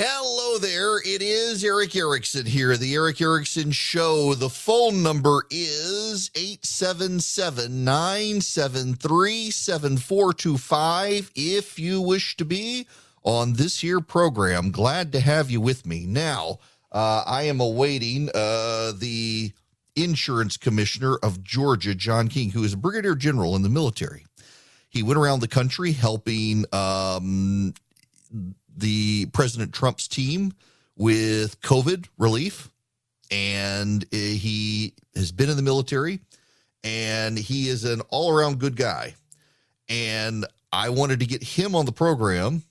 Hello there. It is Erick Erickson here, the Erick Erickson Show. The phone number is 877 973 7425. If you wish to be on this here program, glad to have you with me. Now, uh, I am awaiting uh, the insurance commissioner of Georgia, John King, who is a brigadier general in the military. He went around the country helping um, the President Trump's team with COVID relief. And uh, he has been in the military and he is an all around good guy. And I wanted to get him on the program,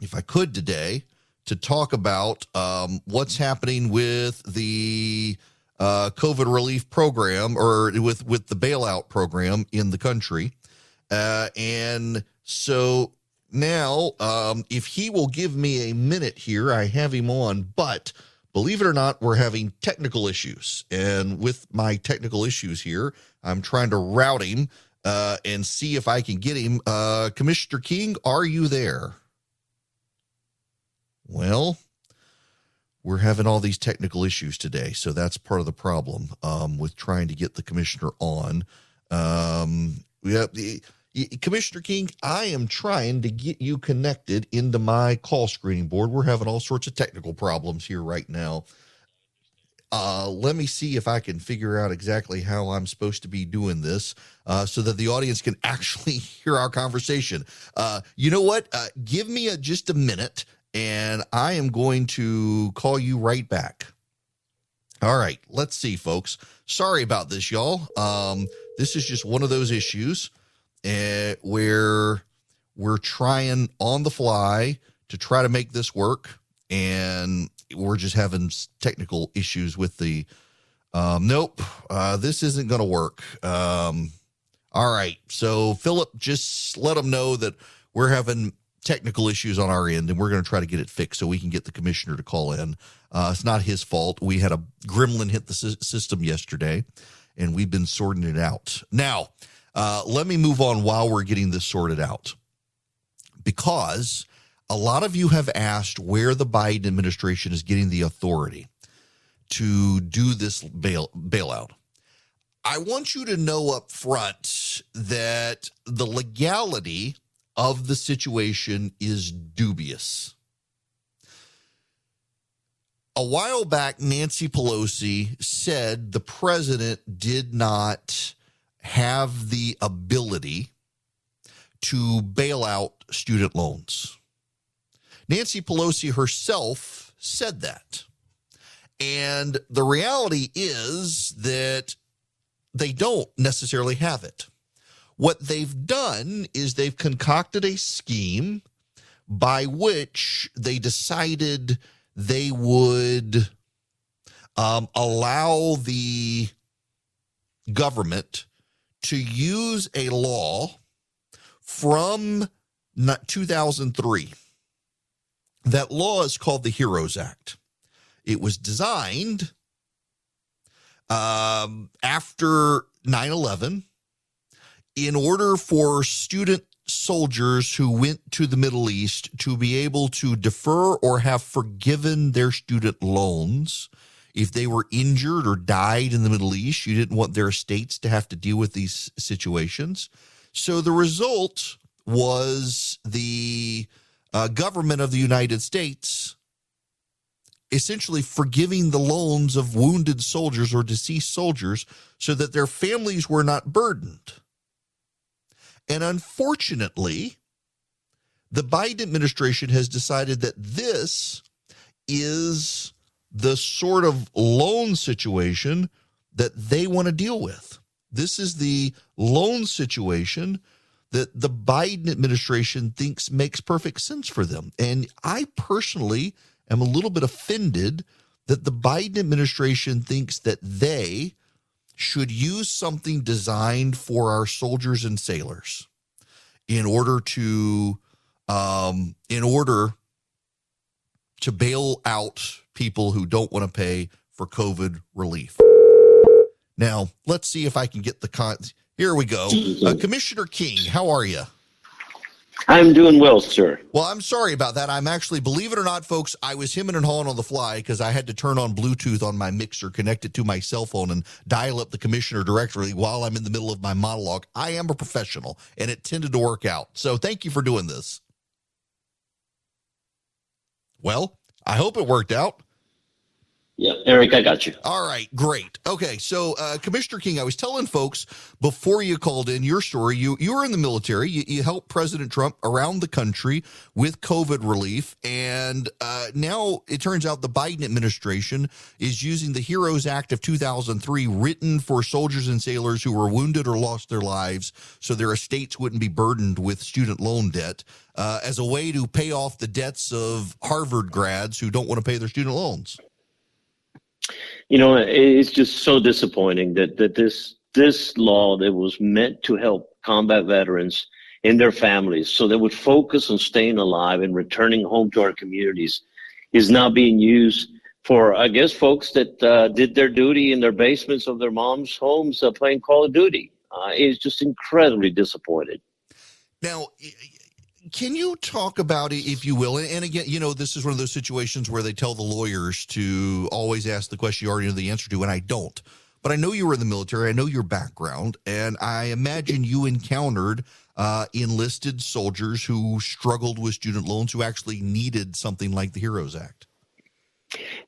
if I could today, to talk about um, what's happening with the uh, COVID relief program or with with the bailout program in the country. Uh, and so now, um, if he will give me a minute here, I have him on, but believe it or not, we're having technical issues. And with my technical issues here, I'm trying to route him uh, and see if I can get him. Uh, Commissioner King, are you there? Well, we're having all these technical issues today. So that's part of the problem um, with trying to get the commissioner on. Um, yeah, Commissioner King, I am trying to get you connected into my call screening board. We're having all sorts of technical problems here right now. Uh, let me see if I can figure out exactly how I'm supposed to be doing this uh, so that the audience can actually hear our conversation. Uh, you know what? Uh, give me a, just a minute and I am going to call you right back. All right, let's see, folks. Sorry about this, y'all. Um, this is just one of those issues uh, where we're trying on the fly to try to make this work, and we're just having technical issues with the. Um, nope, uh, this isn't going to work. Um, all right, so Philip, just let them know that we're having technical issues on our end, and we're going to try to get it fixed so we can get the commissioner to call in. Uh, it's not his fault. We had a gremlin hit the system yesterday, and we've been sorting it out. Now, uh, let me move on while we're getting this sorted out. Because a lot of you have asked where the Biden administration is getting the authority to do this bail, bailout. I want you to know up front that the legality of the situation is dubious. A while back, Nancy Pelosi said the president did not have the ability to bail out student loans. Nancy Pelosi herself said that. And the reality is that they don't necessarily have it. What they've done is they've concocted a scheme by which they decided they would um, allow the government to use a law from 2003. That law is called the HEROES Act. It was designed um, after 9 11 in order for student soldiers who went to the Middle East to be able to defer or have forgiven their student loans if they were injured or died in the Middle East, you didn't want their estates to have to deal with these situations. So the result was the uh, government of the United States essentially forgiving the loans of wounded soldiers or deceased soldiers so that their families were not burdened. And unfortunately, the Biden administration has decided that this is the sort of loan situation that they want to deal with. This is the loan situation that the Biden administration thinks makes perfect sense for them. And I personally am a little bit offended that the Biden administration thinks that they should use something designed for our soldiers and sailors in order to um, in order to bail out people who don't want to pay for COVID relief. Now, let's see if I can get the con. Here we go. Uh, Commissioner King, how are you? I'm doing well, sir. Well, I'm sorry about that. I'm actually, believe it or not, folks, I was hemming and hawing on the fly because I had to turn on Bluetooth on my mixer, connect it to my cell phone, and dial up the commissioner directory while I'm in the middle of my monologue. I am a professional, and it tended to work out. So thank you for doing this. Well, I hope it worked out. Yeah, Erick, I got you. All right, great. Okay, so uh, Commissioner King, I was telling folks before you called in your story. You you were in the military. You, you helped President Trump around the country with COVID relief, and uh, now it turns out the Biden administration is using the HEROES Act of 2003, written for soldiers and sailors who were wounded or lost their lives, so their estates wouldn't be burdened with student loan debt, uh, as a way to pay off the debts of Harvard grads who don't want to pay their student loans you know, it's just so disappointing that that this this law that was meant to help combat veterans and their families, so they would focus on staying alive and returning home to our communities, is now being used for, I guess, folks that uh, did their duty in their basements of their mom's homes uh, playing Call of Duty. Uh, it's just incredibly disappointed. Now, can you talk about it, if you will? And again, you know, this is one of those situations where they tell the lawyers to always ask the question you already know the answer to, and I don't. But I know you were in the military. I know your background, and I imagine you encountered uh, enlisted soldiers who struggled with student loans who actually needed something like the HEROES Act.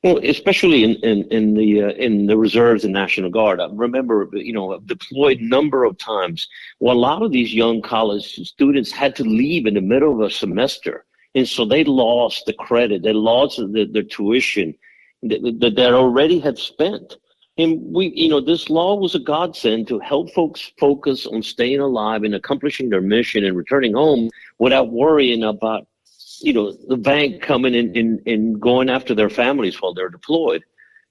Well, especially in in, in the uh, in the reserves and National Guard, I remember you know deployed number of times. Well, a lot of these young college students had to leave in the middle of a semester, and so they lost the credit, they lost the, their tuition that they already had spent. And we, you know, this law was a godsend to help folks focus on staying alive and accomplishing their mission and returning home without worrying about you know, the bank coming in and, and going after their families while they're deployed.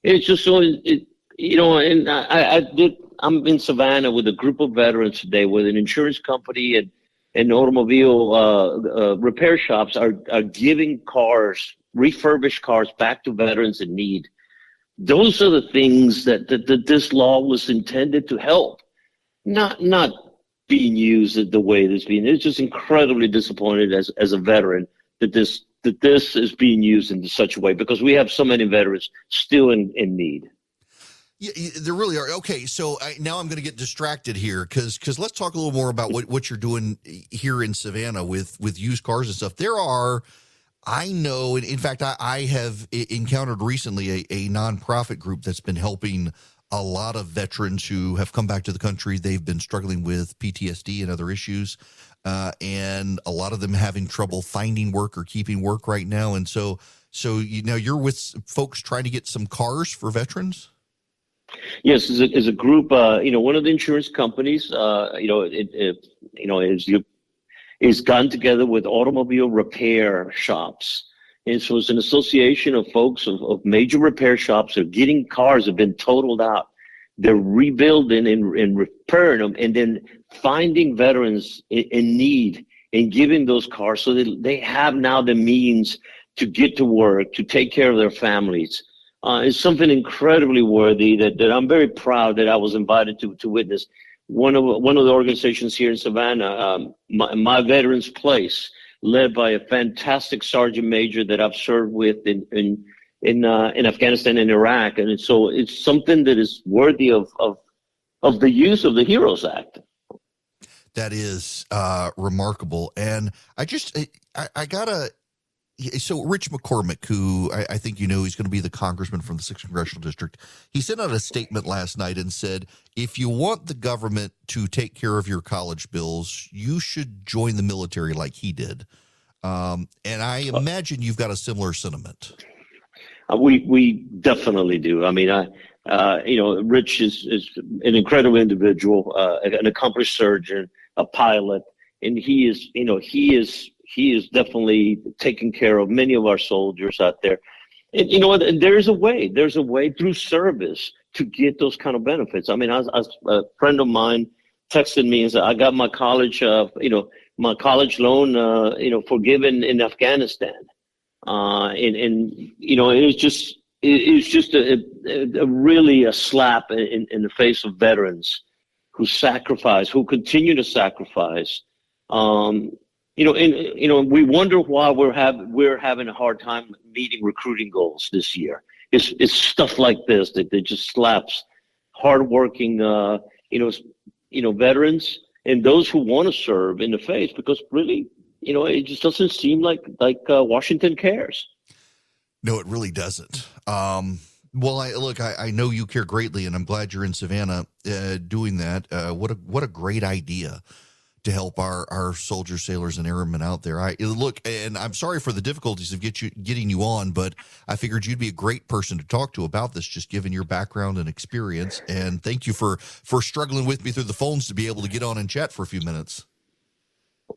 It's just so, it, you know, and I, I did, I'm in Savannah with a group of veterans today with an insurance company and, and automobile uh, uh, repair shops are, are giving cars, refurbished cars back to veterans in need. Those are the things that, that, that this law was intended to help, not, not being used the way it's being. It's just incredibly disappointed as, as a veteran that this that this is being used in such a way because we have so many veterans still in, in need. Yeah, there really are. Okay, so I, now I'm going to get distracted here because because let's talk a little more about what, what you're doing here in Savannah with with used cars and stuff. There are, I know, in fact, I, I have encountered recently a, a nonprofit group that's been helping a lot of veterans who have come back to the country. They've been struggling with PTSD and other issues uh, and a lot of them having trouble finding work or keeping work right now. And so, so you know, you're with folks trying to get some cars for veterans. Yes, as a, as a group, uh, you know, one of the insurance companies, uh, you know, it, it, you know, is you is gotten together with automobile repair shops. And so it's an association of folks of, of major repair shops that are getting cars have been totaled out they're rebuilding and, and repairing them and then finding veterans in, need and giving those cars so that they have now the means to get to work, to take care of their families. Uh, it's something incredibly worthy that, that I'm very proud that I was invited to, to witness. One of, one of the organizations here in Savannah, um, my, my Veterans Place, led by a fantastic sergeant major that I've served with in, in in uh, in Afghanistan and Iraq, and so it's something that is worthy of of of the use of the Heroes Act. That is uh, remarkable, and I just I, I gotta. So Rich McCormick, who I, I think you know, he's going to be the congressman from the sixth congressional district. He sent out a statement last night and said, "If you want the government to take care of your college bills, you should join the military like he did." Um, and I uh, imagine you've got a similar sentiment. Uh, we we definitely do. I mean, I uh, you know, Rich is is an incredible individual, uh, an accomplished surgeon, a pilot, and he is you know he is he is definitely taking care of many of our soldiers out there. And you know, there's a way. There's a way through service to get those kind of benefits. I mean, I, I, a friend of mine texted me and said, "I got my college, uh, you know, my college loan, uh, you know, forgiven in Afghanistan." Uh, and, and, you know, it was just, it, was just a, a, a, really a slap in, in the face of veterans who sacrifice, who continue to sacrifice, um, you know, and you know, we wonder why we're have we're having a hard time meeting recruiting goals this year. It's it's stuff like this that, that just slaps hardworking, uh, you know, you know, veterans and those who want to serve in the face because really, you know, it just doesn't seem like like uh, Washington cares. No, it really doesn't. Um, well, I look, I, I, know you care greatly, and I'm glad you're in Savannah uh, doing that. Uh, what a what a great idea to help our our soldiers, sailors, and airmen out there. I look, and I'm sorry for the difficulties of get you getting you on, but I figured you'd be a great person to talk to about this, just given your background and experience. And thank you for for struggling with me through the phones to be able to get on and chat for a few minutes.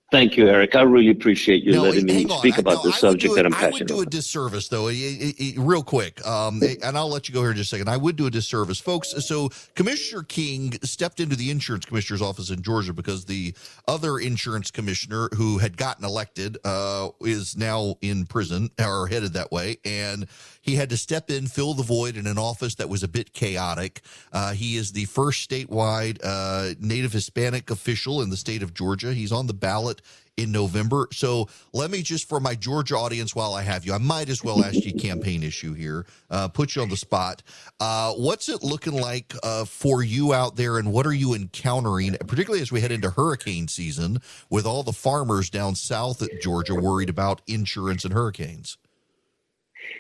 Thank you, Erick. I really appreciate you no, letting me speak about the subject that I'm passionate about. I would do a disservice, though, real quick, um, and I'll let you go here in just a second. I would do a disservice, folks. So Commissioner King stepped into the insurance commissioner's office in Georgia because the other insurance commissioner who had gotten elected uh, is now in prison or headed that way, and he had to step in, fill the void in an office that was a bit chaotic. Uh, he is the first statewide uh, Native Hispanic official in the state of Georgia. He's on the ballot in November. So let me just, for my Georgia audience, while I have you, I might as well ask you campaign issue here, uh, put you on the spot. Uh, what's it looking like uh, for you out there, and what are you encountering, particularly as we head into hurricane season, with all the farmers down south at Georgia worried about insurance and hurricanes?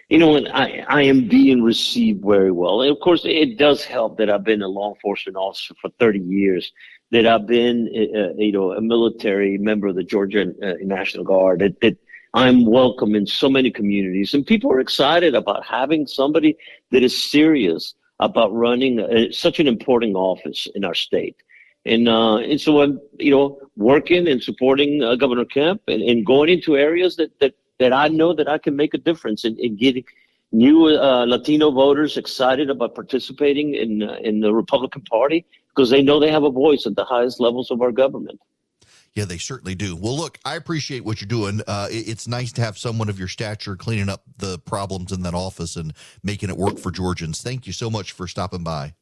you know, and I, I am being received very well. And of course, it does help that I've been a law enforcement officer for 30 years, that I've been, uh, uh, you know, a military member of the Georgia uh, National Guard, that, that I'm welcome in so many communities. And people are excited about having somebody that is serious about running a, such an important office in our state. And, uh, and so I'm, you know, working and supporting uh, Governor Kemp and, and going into areas that, that that I know that I can make a difference in, in getting new uh, Latino voters excited about participating in uh, in the Republican Party because they know they have a voice at the highest levels of our government. Yeah, they certainly do. Well, look, I appreciate what you're doing. Uh, it's nice to have someone of your stature cleaning up the problems in that office and making it work for Georgians. Thank you so much for stopping by.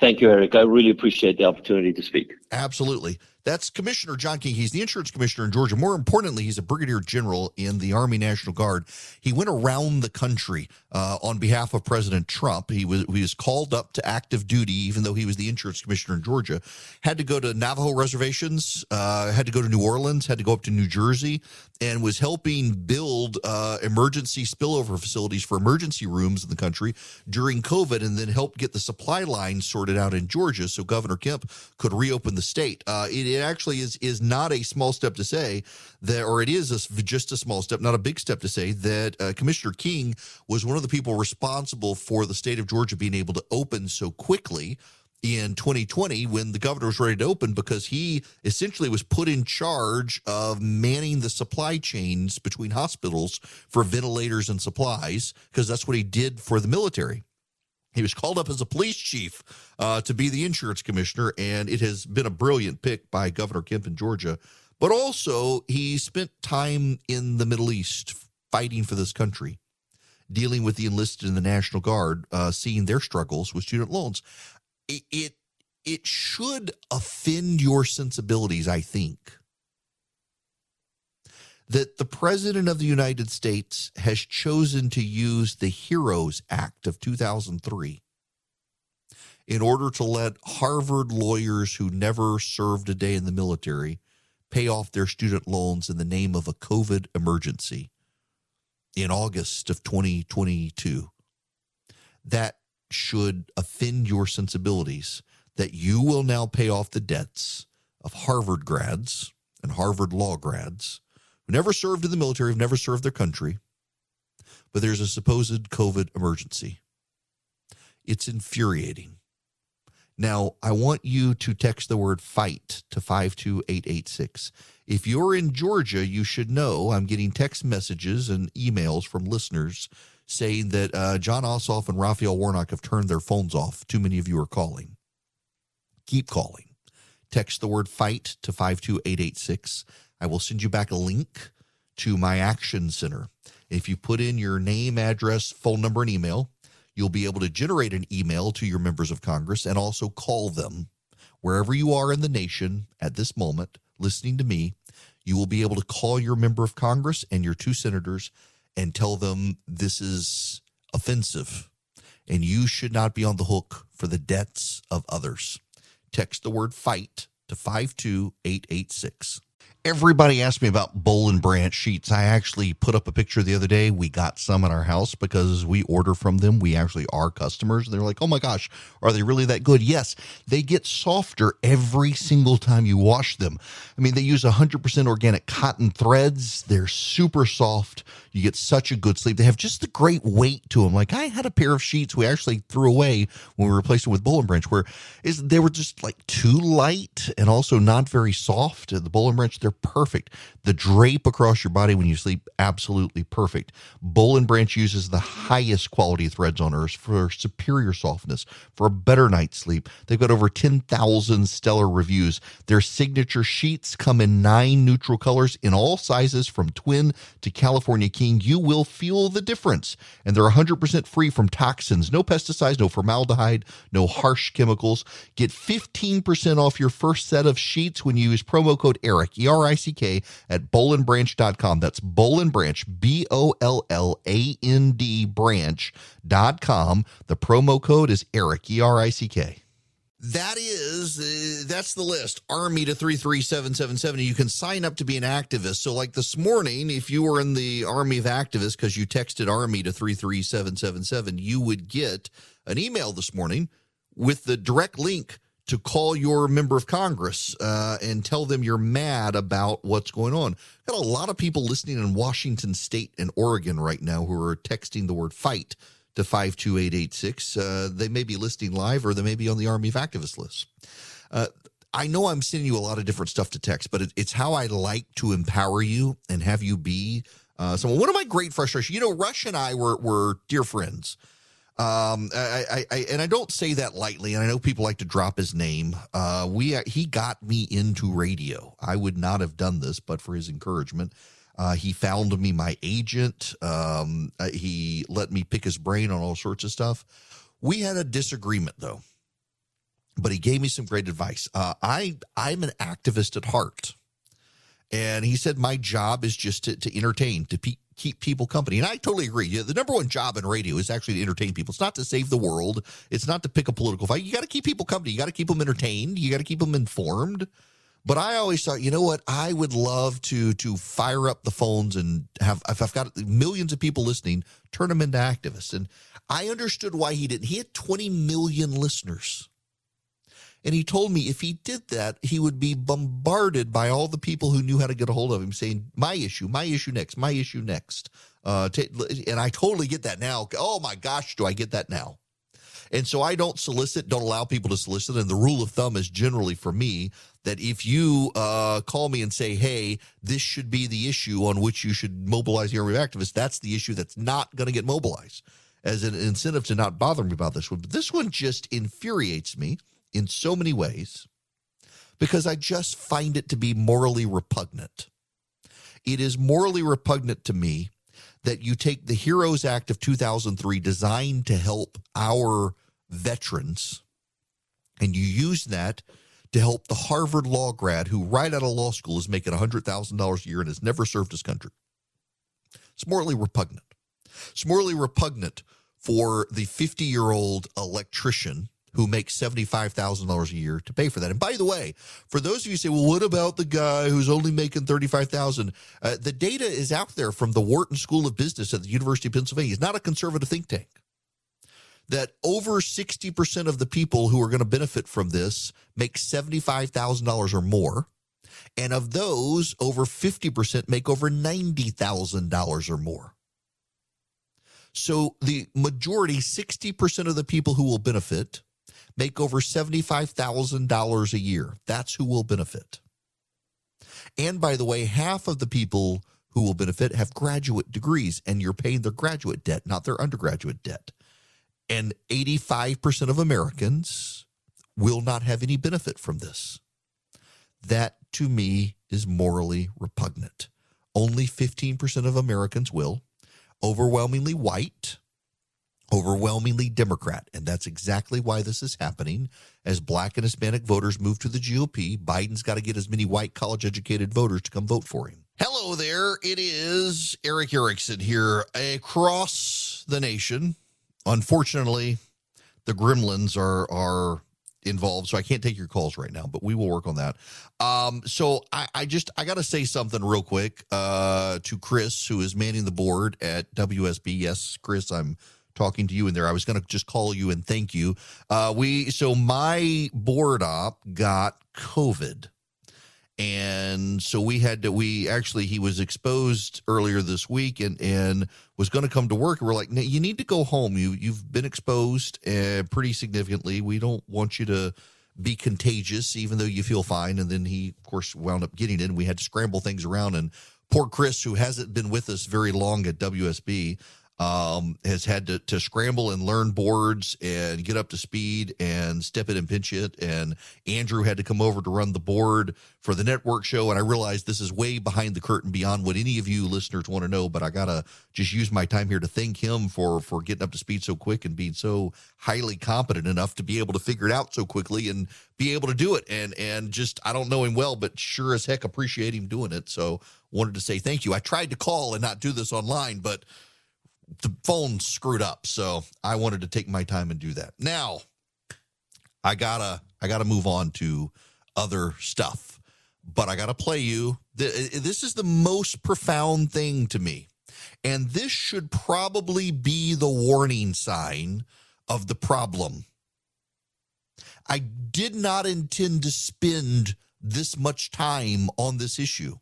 Thank you, Erick. I really appreciate the opportunity to speak. Absolutely. That's Commissioner John King. He's the insurance commissioner in Georgia. More importantly, he's a brigadier general in the Army National Guard. He went around the country uh, on behalf of President Trump. He was he was called up to active duty, even though he was the insurance commissioner in Georgia. Had to go to Navajo reservations. Uh, had to go to New Orleans. Had to go up to New Jersey, and was helping build uh, emergency spillover facilities for emergency rooms in the country during COVID, and then helped get the supply line sorted out in Georgia so Governor Kemp could reopen the state. Uh, it it actually is is not a small step to say that, or it is a, just a small step, not a big step to say that uh, Commissioner King was one of the people responsible for the state of Georgia being able to open so quickly in 2020 when the governor was ready to open because he essentially was put in charge of manning the supply chains between hospitals for ventilators and supplies because that's what he did for the military. He was called up as a police chief uh, to be the insurance commissioner, and it has been a brilliant pick by Governor Kemp in Georgia. But also, he spent time in the Middle East fighting for this country, dealing with the enlisted in the National Guard, uh, seeing their struggles with student loans. It, it it should offend your sensibilities, I think, that the President of the United States has chosen to use the HEROES Act of 2003 in order to let Harvard lawyers who never served a day in the military pay off their student loans in the name of a COVID emergency in August of 2022. That should offend your sensibilities that you will now pay off the debts of Harvard grads and Harvard law grads never served in the military, have never served their country, but there's a supposed COVID emergency. It's infuriating. Now, I want you to text the word fight to 52886. If you're in Georgia, you should know I'm getting text messages and emails from listeners saying that uh, Jon Ossoff and Raphael Warnock have turned their phones off. Too many of you are calling. Keep calling. Text the word fight to 52886. I will send you back a link to my action center. If you put in your name, address, phone number, and email, you'll be able to generate an email to your members of Congress and also call them wherever you are in the nation at this moment listening to me. you will be able to call your member of Congress and your two senators and tell them this is offensive and you should not be on the hook for the debts of others. Text the word fight to 52886. Everybody asked me about Boll and Branch sheets. I actually put up a picture the other day. We got some at our house because we order from them. We actually are customers. They're like, oh my gosh, are they really that good? Yes, they get softer every single time you wash them. I mean, they use 100% organic cotton threads. They're super soft. You get such a good sleep. They have just a great weight to them. Like I had a pair of sheets we actually threw away when we replaced them with Boll and Branch, where is they were just like too light and also not very soft. The Boll and Branch, they're perfect. The drape across your body when you sleep, absolutely perfect. Boll and Branch uses the highest quality threads on earth for superior softness, for a better night's sleep. They've got over 10,000 stellar reviews. Their signature sheets come in nine neutral colors in all sizes from twin to California King you will feel the difference. And they're 100% free from toxins, no pesticides, no formaldehyde, no harsh chemicals. Get 15% off your first set of sheets when you use promo code ERICK, E R I C K, at bollandbranch.com. That's Boll and Branch, B O L L A N D branch.com. The promo code is ERICK, E R I C K that is uh, that's the list. Army to 33777 you can sign up to be an activist. So like this morning if you were in the army of activists because you texted army to 33777 you would get an email this morning with the direct link to call your member of congress uh, and tell them you're mad about what's going on. Got a lot of people listening in washington state and oregon right now who are texting the word fight to 52886. Uh, they may be listing live or they may be on the Army of Activists list. Uh, I know I'm sending you a lot of different stuff to text, but it, it's how I like to empower you and have you be uh, someone. One of my great frustrations, you know, Rush and I were, were dear friends. Um, I, I, I, and I don't say that lightly, and I know people like to drop his name. Uh, we, he got me into radio. I would not have done this, but for his encouragement. Uh, he found me my agent. Um, uh, he let me pick his brain on all sorts of stuff. We had a disagreement though, but he gave me some great advice. Uh, I I'm an activist at heart, and he said my job is just to, to entertain, to pe- keep people company. And I totally agree. Yeah, the number one job in radio is actually to entertain people. It's not to save the world. It's not to pick a political fight. You got to keep people company. You got to keep them entertained. You got to keep them informed. But I always thought, you know what? I would love to to fire up the phones and have if I've got millions of people listening, turn them into activists. And I understood why he didn't. He had 20 million listeners. And he told me if he did that, he would be bombarded by all the people who knew how to get a hold of him saying, My issue, my issue next, my issue next. Uh, and I totally get that now. Oh my gosh, do I get that now? And so I don't solicit, don't allow people to solicit. And the rule of thumb is generally for me that if you uh, call me and say, hey, this should be the issue on which you should mobilize the army of activists, that's the issue that's not going to get mobilized as an incentive to not bother me about this one. But this one just infuriates me in so many ways because I just find it to be morally repugnant. It is morally repugnant to me that you take the Heroes Act of 2003 designed to help our veterans and you use that to help the Harvard law grad who, right out of law school, is making $100,000 a year and has never served his country. It's morally repugnant. It's morally repugnant for the 50 year old electrician who makes $75,000 a year to pay for that. And by the way, for those of you who say, well, what about the guy who's only making 35,000? Uh, the data is out there from the Wharton School of Business at the University of Pennsylvania. It's not a conservative think tank that over 60% of the people who are going to benefit from this make $75,000 or more. And of those, over 50% make over $90,000 or more. So the majority, 60% of the people who will benefit, make over $75,000 a year. That's who will benefit. And by the way, half of the people who will benefit have graduate degrees, and you're paying their graduate debt, not their undergraduate debt and 85% of Americans will not have any benefit from this. That to me is morally repugnant. Only 15% of Americans will, overwhelmingly white, overwhelmingly Democrat. And that's exactly why this is happening. As black and Hispanic voters move to the GOP, Biden's got to get as many white college educated voters to come vote for him. Hello there. It is Erick Erickson here across the nation. Unfortunately, the gremlins are are involved, so I can't take your calls right now, but we will work on that. Um, so I, I just I got to say something real quick uh, to Chris, who is manning the board at WSB. Yes, Chris, I'm talking to you in there. I was going to just call you and thank you. Uh, we so my board op got COVID. And so we had to we actually he was exposed earlier this week and and was going to come to work. And we're like you need to go home. You you've been exposed uh, pretty significantly. We don't want you to be contagious even though you feel fine. And then he of course wound up getting it and we had to scramble things around. And poor chris who hasn't been with us very long at wsb um, has had to, to scramble and learn boards and get up to speed and step it and pinch it. And Andrew had to come over to run the board for the network show. And I realized this is way behind the curtain beyond what any of you listeners want to know, but I got to just use my time here to thank him for, for getting up to speed so quick and being so highly competent enough to be able to figure it out so quickly and be able to do it. And, and just, I don't know him well, but sure as heck appreciate him doing it. So wanted to say thank you. I tried to call and not do this online, but the phone screwed up. So I wanted to take my time and do that. Now, I gotta I gotta move on to other stuff, but I gotta play you. Uh, uh, this is the most profound thing to me, and this should probably be the warning sign of the problem. I did not intend to spend this much time on this issue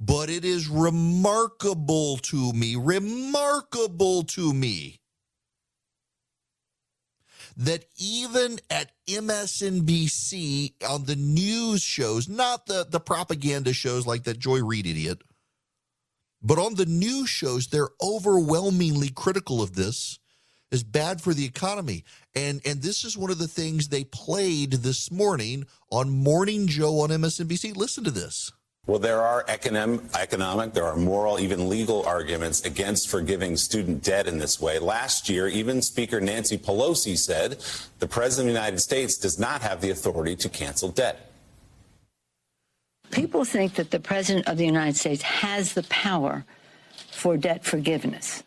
but it is remarkable to me, remarkable to me that even at MSNBC on the news shows, not the, the propaganda shows like that Joy Reid idiot, but on the news shows, they're overwhelmingly critical of this is bad for the economy. And and this is one of the things they played this morning on Morning Joe on MSNBC. Listen to this. Well, there are economic, there are moral, even legal arguments against forgiving student debt in this way. Last year, even Speaker Nancy Pelosi said the President of the United States does not have the authority to cancel debt. People think that the President of the United States has the power for debt forgiveness.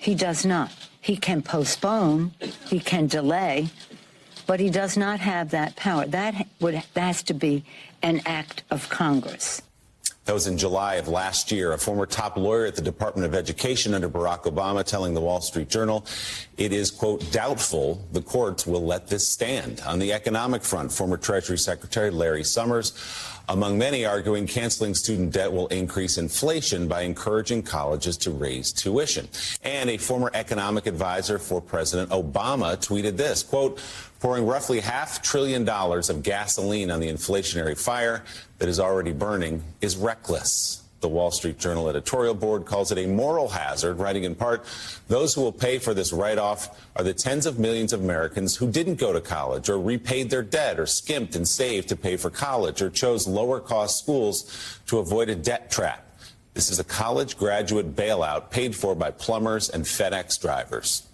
He does not. He can postpone, he can delay, but he does not have that power. That would that has to be an act of Congress. That was in July of last year. A former top lawyer at the Department of Education under Barack Obama telling the Wall Street Journal it is, quote, doubtful the courts will let this stand. On the economic front, former Treasury Secretary Larry Summers, among many arguing canceling student debt will increase inflation by encouraging colleges to raise tuition. And a former economic advisor for President Obama tweeted this, quote, pouring roughly half trillion dollars of gasoline on the inflationary fire that is already burning is reckless. The Wall Street Journal editorial board calls it a moral hazard, writing in part, those who will pay for this write off are the tens of millions of Americans who didn't go to college or repaid their debt or skimped and saved to pay for college or chose lower cost schools to avoid a debt trap. This is a college graduate bailout paid for by plumbers and FedEx drivers.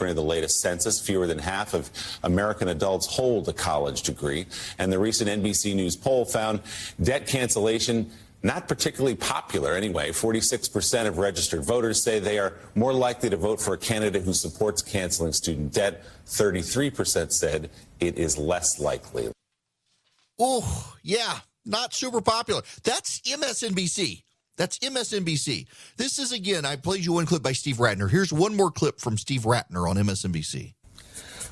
According to the latest census, fewer than half of American adults hold a college degree. And the recent NBC News poll found debt cancellation not particularly popular anyway. 46% of registered voters say they are more likely to vote for a candidate who supports canceling student debt. 33% said it is less likely. Oh, yeah, not super popular. That's MSNBC. That's MSNBC. This is again, I played you one clip by Steve Rattner. Here's one more clip from Steve Rattner on MSNBC.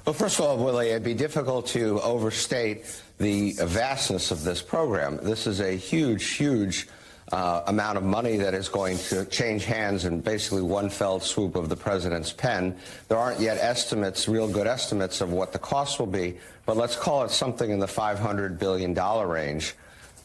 Well, first of all, Willie, it'd be difficult to overstate the vastness of this program. This is a huge, huge uh, amount of money that is going to change hands in basically one fell swoop of the president's pen. There aren't yet estimates, real good estimates of what the cost will be, but let's call it something in the $500 billion range.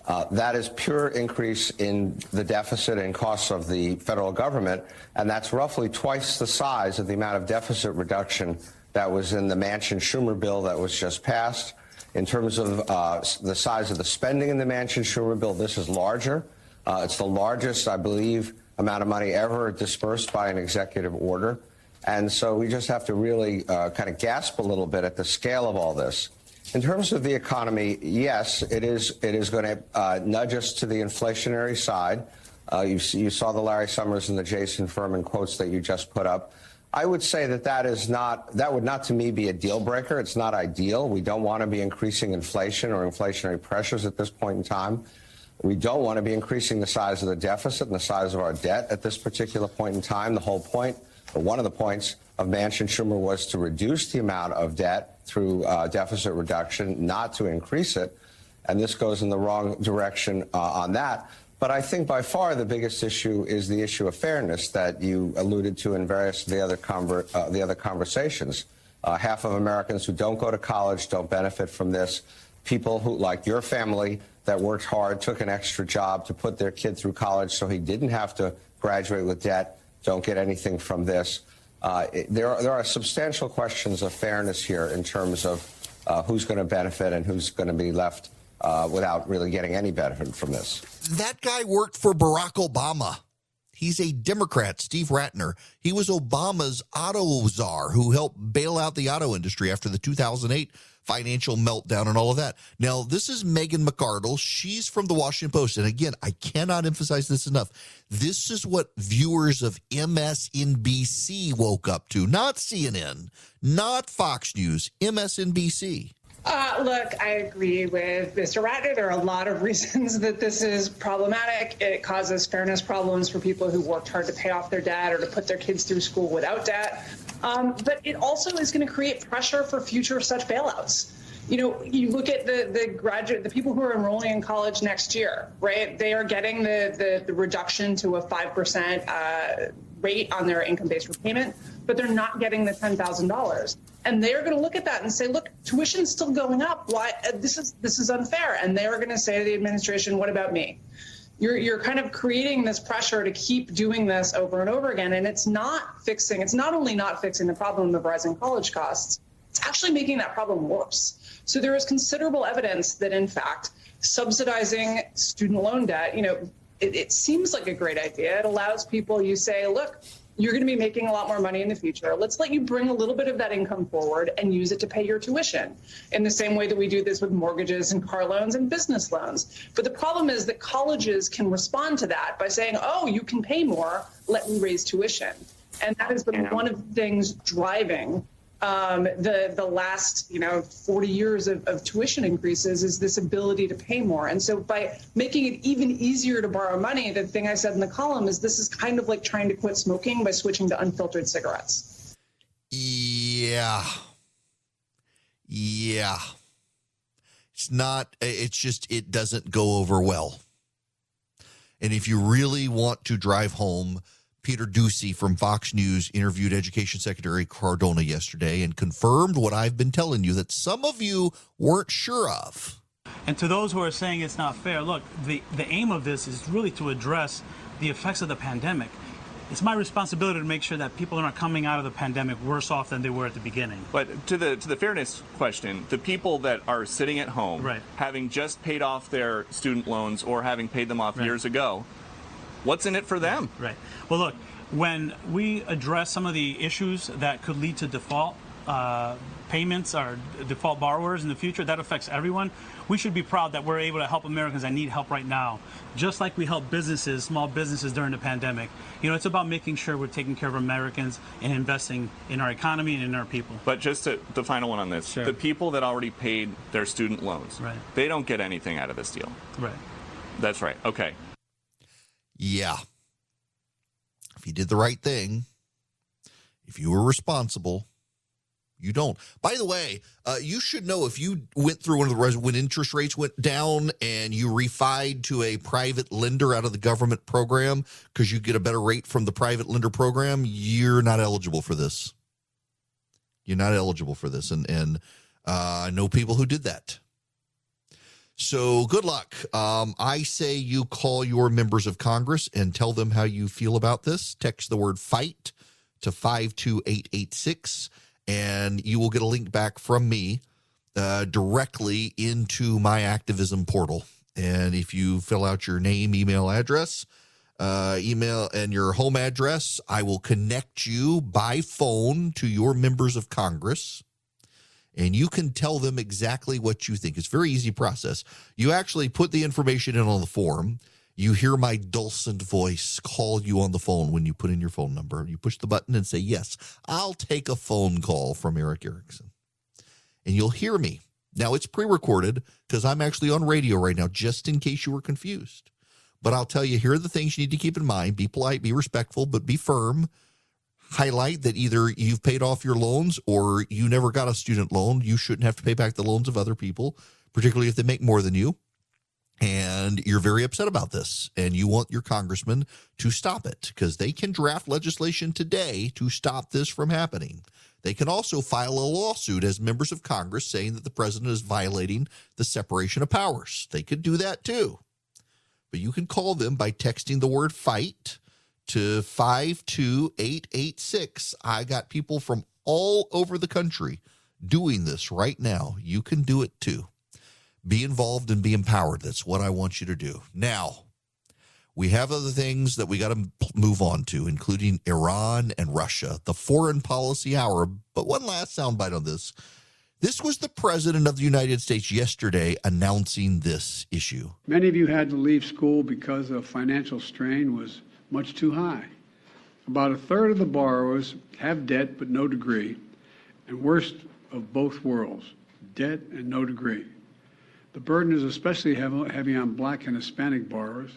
Uh, that is pure increase in the deficit and costs of the federal government, and that's roughly twice the size of the amount of deficit reduction that was in the Manchin Schumer bill that was just passed. In terms of uh, the size of the spending in the Manchin Schumer bill, this is larger. Uh, it's the largest, I believe, amount of money ever dispersed by an executive order. And so we just have to really uh, kind of gasp a little bit at the scale of all this. In terms of the economy, yes, it is. It is going to uh, nudge us to the inflationary side. Uh, you, you, saw the Larry Summers and the Jason Furman quotes that you just put up. I would say that that is not that would not to me be a deal breaker. It's not ideal. We don't want to be increasing inflation or inflationary pressures at this point in time. We don't want to be increasing the size of the deficit and the size of our debt at this particular point in time. The whole point, or one of the points of Manchin Schumer was to reduce the amount of debt through uh, deficit reduction, not to increase it. And this goes in the wrong direction uh, on that. But I think by far the biggest issue is the issue of fairness that you alluded to in various of the other, conver- uh, the other conversations. Uh, half of Americans who don't go to college don't benefit from this. People who, like your family, that worked hard, took an extra job to put their kid through college so he didn't have to graduate with debt, don't get anything from this. Uh, there, are, there are substantial questions of fairness here in terms of uh, who's going to benefit and who's going to be left uh, without really getting any benefit from this. That guy worked for Barack Obama. He's a Democrat, Steve Rattner. He was Obama's auto czar who helped bail out the auto industry after the 2008 financial meltdown and all of that. Now, this is Megan McArdle. She's from the Washington Post. And again, I cannot emphasize this enough. This is what viewers of MSNBC woke up to, not CNN, not Fox News, MSNBC. Uh, look, I agree with Mr. Rattner. There are a lot of reasons that this is problematic. It causes fairness problems for people who worked hard to pay off their debt or to put their kids through school without debt. Um, but it also is going to create pressure for future such bailouts. You know, you look at the the graduate, the people who are enrolling in college next year, right? They are getting the the, the reduction to a five percent uh, rate on their income-based repayment, but they're not getting the ten thousand dollars and they're going to look at that and say, "Look, tuition's still going up. Why? This is this is unfair." And they're going to say to the administration, "What about me?" You're you're kind of creating this pressure to keep doing this over and over again, and it's not fixing. It's not only not fixing the problem of rising college costs, it's actually making that problem worse. So there is considerable evidence that, in fact, subsidizing student loan debt, you know, it, it seems like a great idea. It allows people. You say, "Look." You're going to be making a lot more money in the future. Let's let you bring a little bit of that income forward and use it to pay your tuition in the same way that we do this with mortgages and car loans and business loans. But the problem is that colleges can respond to that by saying, oh, you can pay more, let me raise tuition. And that has been one of the things driving um, the the last you know 40 years of, of, tuition increases is this ability to pay more. And so by making it even easier to borrow money, the thing I said in the column is this is kind of like trying to quit smoking by switching to unfiltered cigarettes. Yeah. Yeah. It's not it's just it doesn't go over well. And if you really want to drive home Peter Doocy from Fox News interviewed Education Secretary Cardona yesterday and confirmed what I've been telling you that some of you weren't sure of. And to those who are saying it's not fair, look, the, the aim of this is really to address the effects of the pandemic. It's my responsibility to make sure that people are not coming out of the pandemic worse off than they were at the beginning. But to the to the fairness question, the people that are sitting at home, right. having just paid off their student loans or having paid them off right. years ago, what's in it for them? Right. Well, look, when we address some of the issues that could lead to default uh, payments or default borrowers in the future, that affects everyone. We should be proud that we're able to help Americans that need help right now, just like we help businesses, small businesses during the pandemic. You know, it's about making sure we're taking care of Americans and investing in our economy and in our people. But just to, the final one on this sure. the people that already paid their student loans, right. they don't get anything out of this deal. Right. That's right. Okay. Yeah. If you did the right thing, if you were responsible, you don't. By the way, uh, you should know if you went through one of the res- when interest rates went down and you refied to a private lender out of the government program because you get a better rate from the private lender program, you're not eligible for this. You're not eligible for this, and and uh, I know people who did that. So good luck. Um, I say you call your members of Congress and tell them how you feel about this. Text the word fight to 52886, and you will get a link back from me uh, directly into my activism portal. And if you fill out your name, email, address, uh, email and your home address. I will connect you by phone to your members of Congress and you can tell them exactly what you think. It's very easy process. You actually put the information in on the form. You hear my dulcet voice call you on the phone when you put in your phone number. You push the button and say, Yes, I'll take a phone call from Erick Erickson. And you'll hear me. Now, it's pre recorded because I'm actually on radio right now, just in case you were confused. But I'll tell you, here are the things you need to keep in mind be polite, be respectful, but be firm highlight that either you've paid off your loans or you never got a student loan. You shouldn't have to pay back the loans of other people, particularly if they make more than you. And you're very upset about this, and you want your congressman to stop it because they can draft legislation today to stop this from happening. They can also file a lawsuit as members of Congress saying that the president is violating the separation of powers. They could do that too. But you can call them by texting the word fight to 52886. I got people from all over the country doing this right now. You can do it too. Be involved and be empowered. That's what I want you to do. Now, we have other things that we got to move on to, including Iran and Russia, the foreign policy hour. But one last soundbite on this. This was the president of the United States yesterday announcing this issue. Many of you had to leave school because of financial strain was much too high. About a third of the borrowers have debt but no degree, and worst of both worlds, debt and no degree. The burden is especially heavy on black and Hispanic borrowers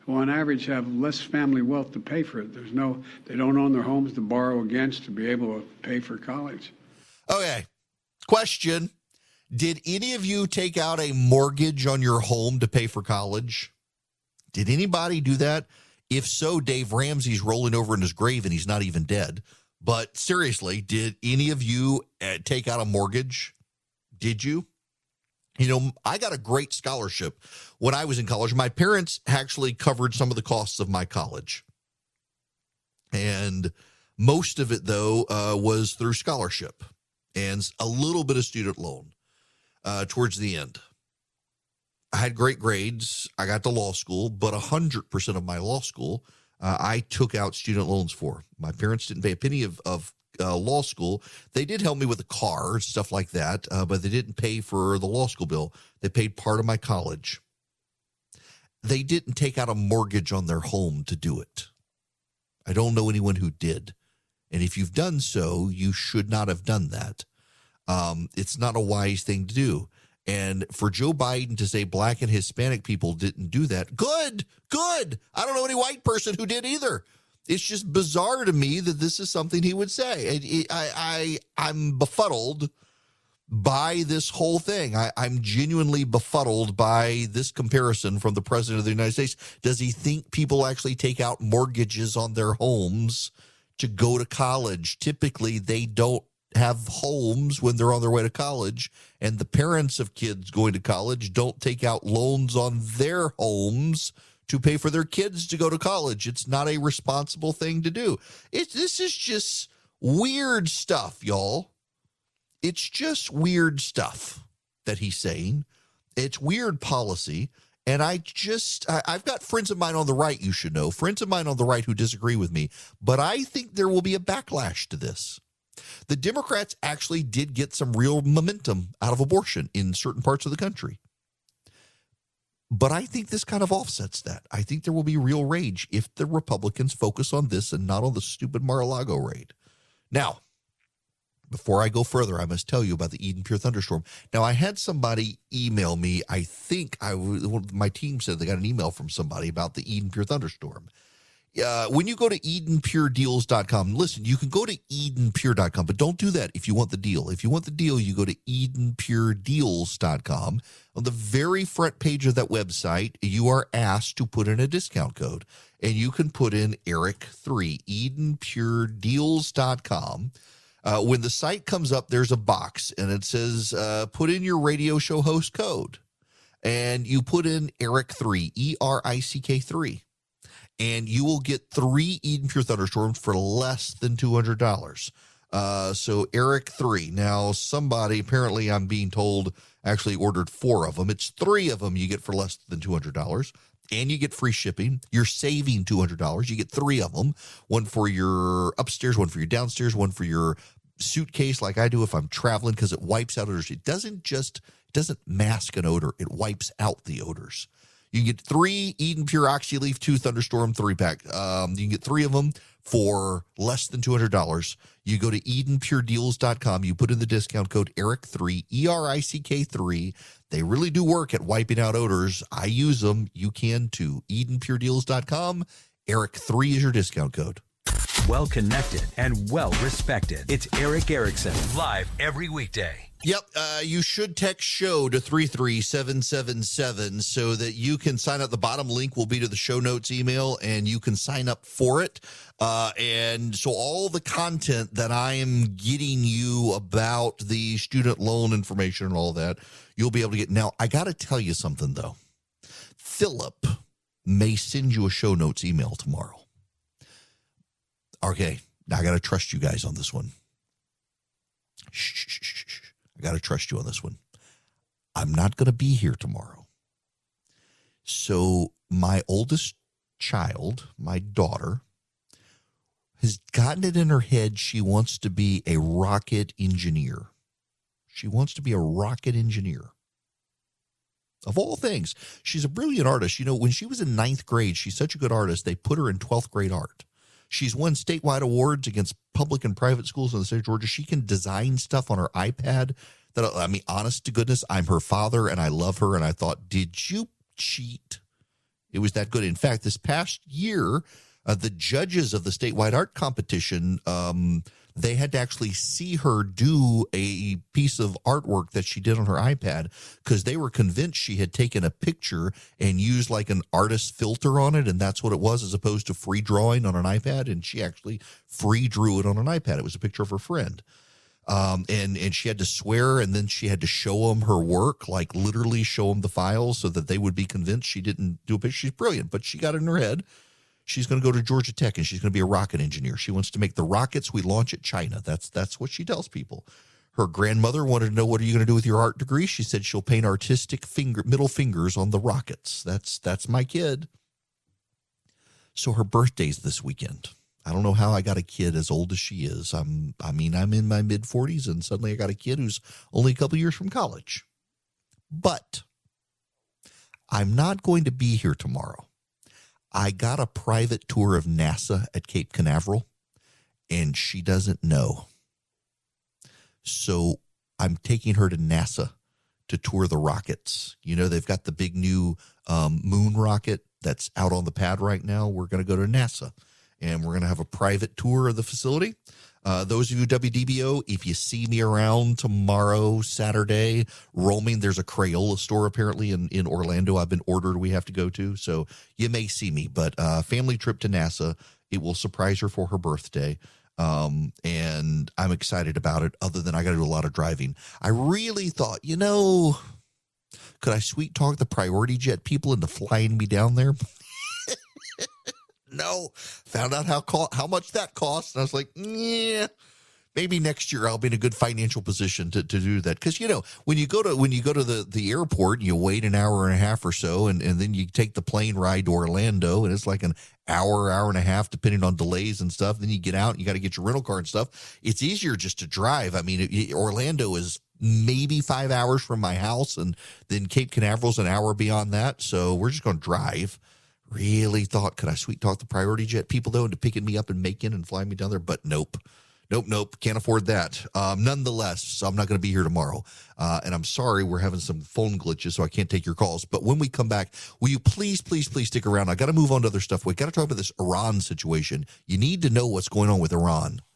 who on average have less family wealth to pay for it. There's no they don't own their homes to borrow against to be able to pay for college. Okay. Question Did any of you take out a mortgage on your home to pay for college? Did anybody do that? If so, Dave Ramsey's rolling over in his grave and he's not even dead. But seriously, did any of you uh, take out a mortgage? Did you? You know, I got a great scholarship when I was in college. My parents actually covered some of the costs of my college. And most of it, though, uh, was through scholarship and a little bit of student loan uh, towards the end. I had great grades. I got to law school, but 100% of my law school uh, I took out student loans for. My parents didn't pay a penny of, of uh, law school. They did help me with a car, stuff like that, uh, but they didn't pay for the law school bill. They paid part of my college. They didn't take out a mortgage on their home to do it. I don't know anyone who did. And if you've done so, you should not have done that. Um, it's not a wise thing to do. And for Joe Biden to say black and Hispanic people didn't do that, good, good. I don't know any white person who did either. It's just bizarre to me that this is something he would say. I, I, I'm befuddled by this whole thing. I, I'm genuinely befuddled by this comparison from the president of the United States. Does he think people actually take out mortgages on their homes to go to college? Typically, they don't have homes when they're on their way to college, and the parents of kids going to college don't take out loans on their homes to pay for their kids to go to college. It's not a responsible thing to do. It, this is just weird stuff, y'all. It's just weird stuff that he's saying. It's weird policy. And I just, I, have got friends of mine on the right, you should know, friends of mine on the right who disagree with me, but I think there will be a backlash to this the Democrats actually did get some real momentum out of abortion in certain parts of the country. But I think this kind of offsets that. I think there will be real rage if the Republicans focus on this and not on the stupid Mar a Lago raid. Now, before I go further, I must tell you about the Eden Pure thunderstorm. Now, I had somebody email me. I think I my team said they got an email from somebody about the Eden Pure thunderstorm uh, when you go to EdenPureDeals.com, listen, you can go to EdenPure.com, but don't do that if you want the deal. If you want the deal, you go to EdenPureDeals.com. On the very front page of that website, you are asked to put in a discount code, and you can put in Erick3, EdenPureDeals.com. Uh, when the site comes up, there's a box and it says, uh, put in your radio show host code. And you put in Erick3, E R I C K 3 and you will get three Eden Pure Thunderstorms for less than $200. Uh, so Erick three. Now somebody apparently I'm being told actually ordered four of them. It's three of them you get for less than two hundred dollars. and you get free shipping. You're saving $200. You get three of them one for your upstairs, one for your downstairs, one for your suitcase, like I do if I'm traveling, because it wipes out odors. It doesn't just, it doesn't mask an odor, it wipes out the odors. You can get three Eden Pure Oxyleaf 2 Thunderstorm three pack. Um, you can get three of them for less than $200. You go to EdenPureDeals.com. You put in the discount code ERICK3, E R I C K 3. They really do work at wiping out odors. I use them. You can too. EdenPureDeals.com. ERICK3 is your discount code. Well connected and well respected. It's Erick Erickson, live every weekday. Yep, uh, you should text show to 33777 so that you can sign up. The bottom link will be to the show notes email and you can sign up for it. Uh, and so all the content that I am getting you about the student loan information and all that, you'll be able to get. Now, I got to tell you something though. Philip may send you a show notes email tomorrow. Okay, now I got to trust you guys on this one. Shh, shh, shh, shh. I got to trust you on this one. I'm not going to be here tomorrow. So, my oldest child, my daughter, has gotten it in her head she wants to be a rocket engineer. She wants to be a rocket engineer. Of all things, she's a brilliant artist. You know, when she was in ninth grade, she's such a good artist, they put her in 12th grade art. She's won statewide awards against public and private schools in the state of Georgia. She can design stuff on her iPad. That I mean, honest to goodness, I'm her father and I love her. And I thought, did you cheat? It was that good. In fact, this past year, uh, the judges of the statewide art competition, um, they had to actually see her do a piece of artwork that she did on her iPad because they were convinced she had taken a picture and used like an artist filter on it. And that's what it was, as opposed to free drawing on an iPad. And she actually free drew it on an iPad. It was a picture of her friend. Um, and and she had to swear, and then she had to show them her work, like literally show them the files, so that they would be convinced she didn't do a picture. She's brilliant, but she got it in her head. She's going to go to Georgia Tech, and she's going to be a rocket engineer. She wants to make the rockets we launch at China. That's that's what she tells people. Her grandmother wanted to know what are you going to do with your art degree. She said she'll paint artistic finger middle fingers on the rockets. That's that's my kid. So her birthday's this weekend. I don't know how I got a kid as old as she is. I'm I mean, I'm in my mid 40s and suddenly I got a kid who's only a couple years from college. But I'm not going to be here tomorrow. I got a private tour of NASA at Cape Canaveral and she doesn't know. So I'm taking her to NASA to tour the rockets. You know, they've got the big new um, moon rocket that's out on the pad right now. We're going to go to NASA and we're going to have a private tour of the facility. Uh, those of you WDBO, if you see me around tomorrow, Saturday, roaming, there's a Crayola store apparently in, in Orlando. I've been ordered. We have to go to, so you may see me. But uh, family trip to NASA. It will surprise her for her birthday, um, and I'm excited about it. Other than I got to do a lot of driving. I really thought, you know, could I sweet talk the priority jet people into flying me down there? no. Found out how co- how much that cost, and I was like, yeah. Maybe next year I'll be in a good financial position to, to do that. Because you know, when you go to when you go to the, the airport, you wait an hour and a half or so, and, and then you take the plane ride to Orlando, and it's like an hour, hour and a half, depending on delays and stuff. Then you get out, and you got to get your rental car and stuff. It's easier just to drive. I mean, it, Orlando is maybe five hours from my house, and then Cape Canaveral's an hour beyond that. So we're just going to drive really thought could I sweet talk the priority jet people though into picking me up and making and flying me down there, but nope. Nope, nope, can't afford that. Um, nonetheless, so I'm not going to be here tomorrow. Uh, and I'm sorry we're having some phone glitches, so I can't take your calls. But when we come back, will you please, please, please stick around? I got to move on to other stuff. We got to talk about this Iran situation. You need to know what's going on with Iran.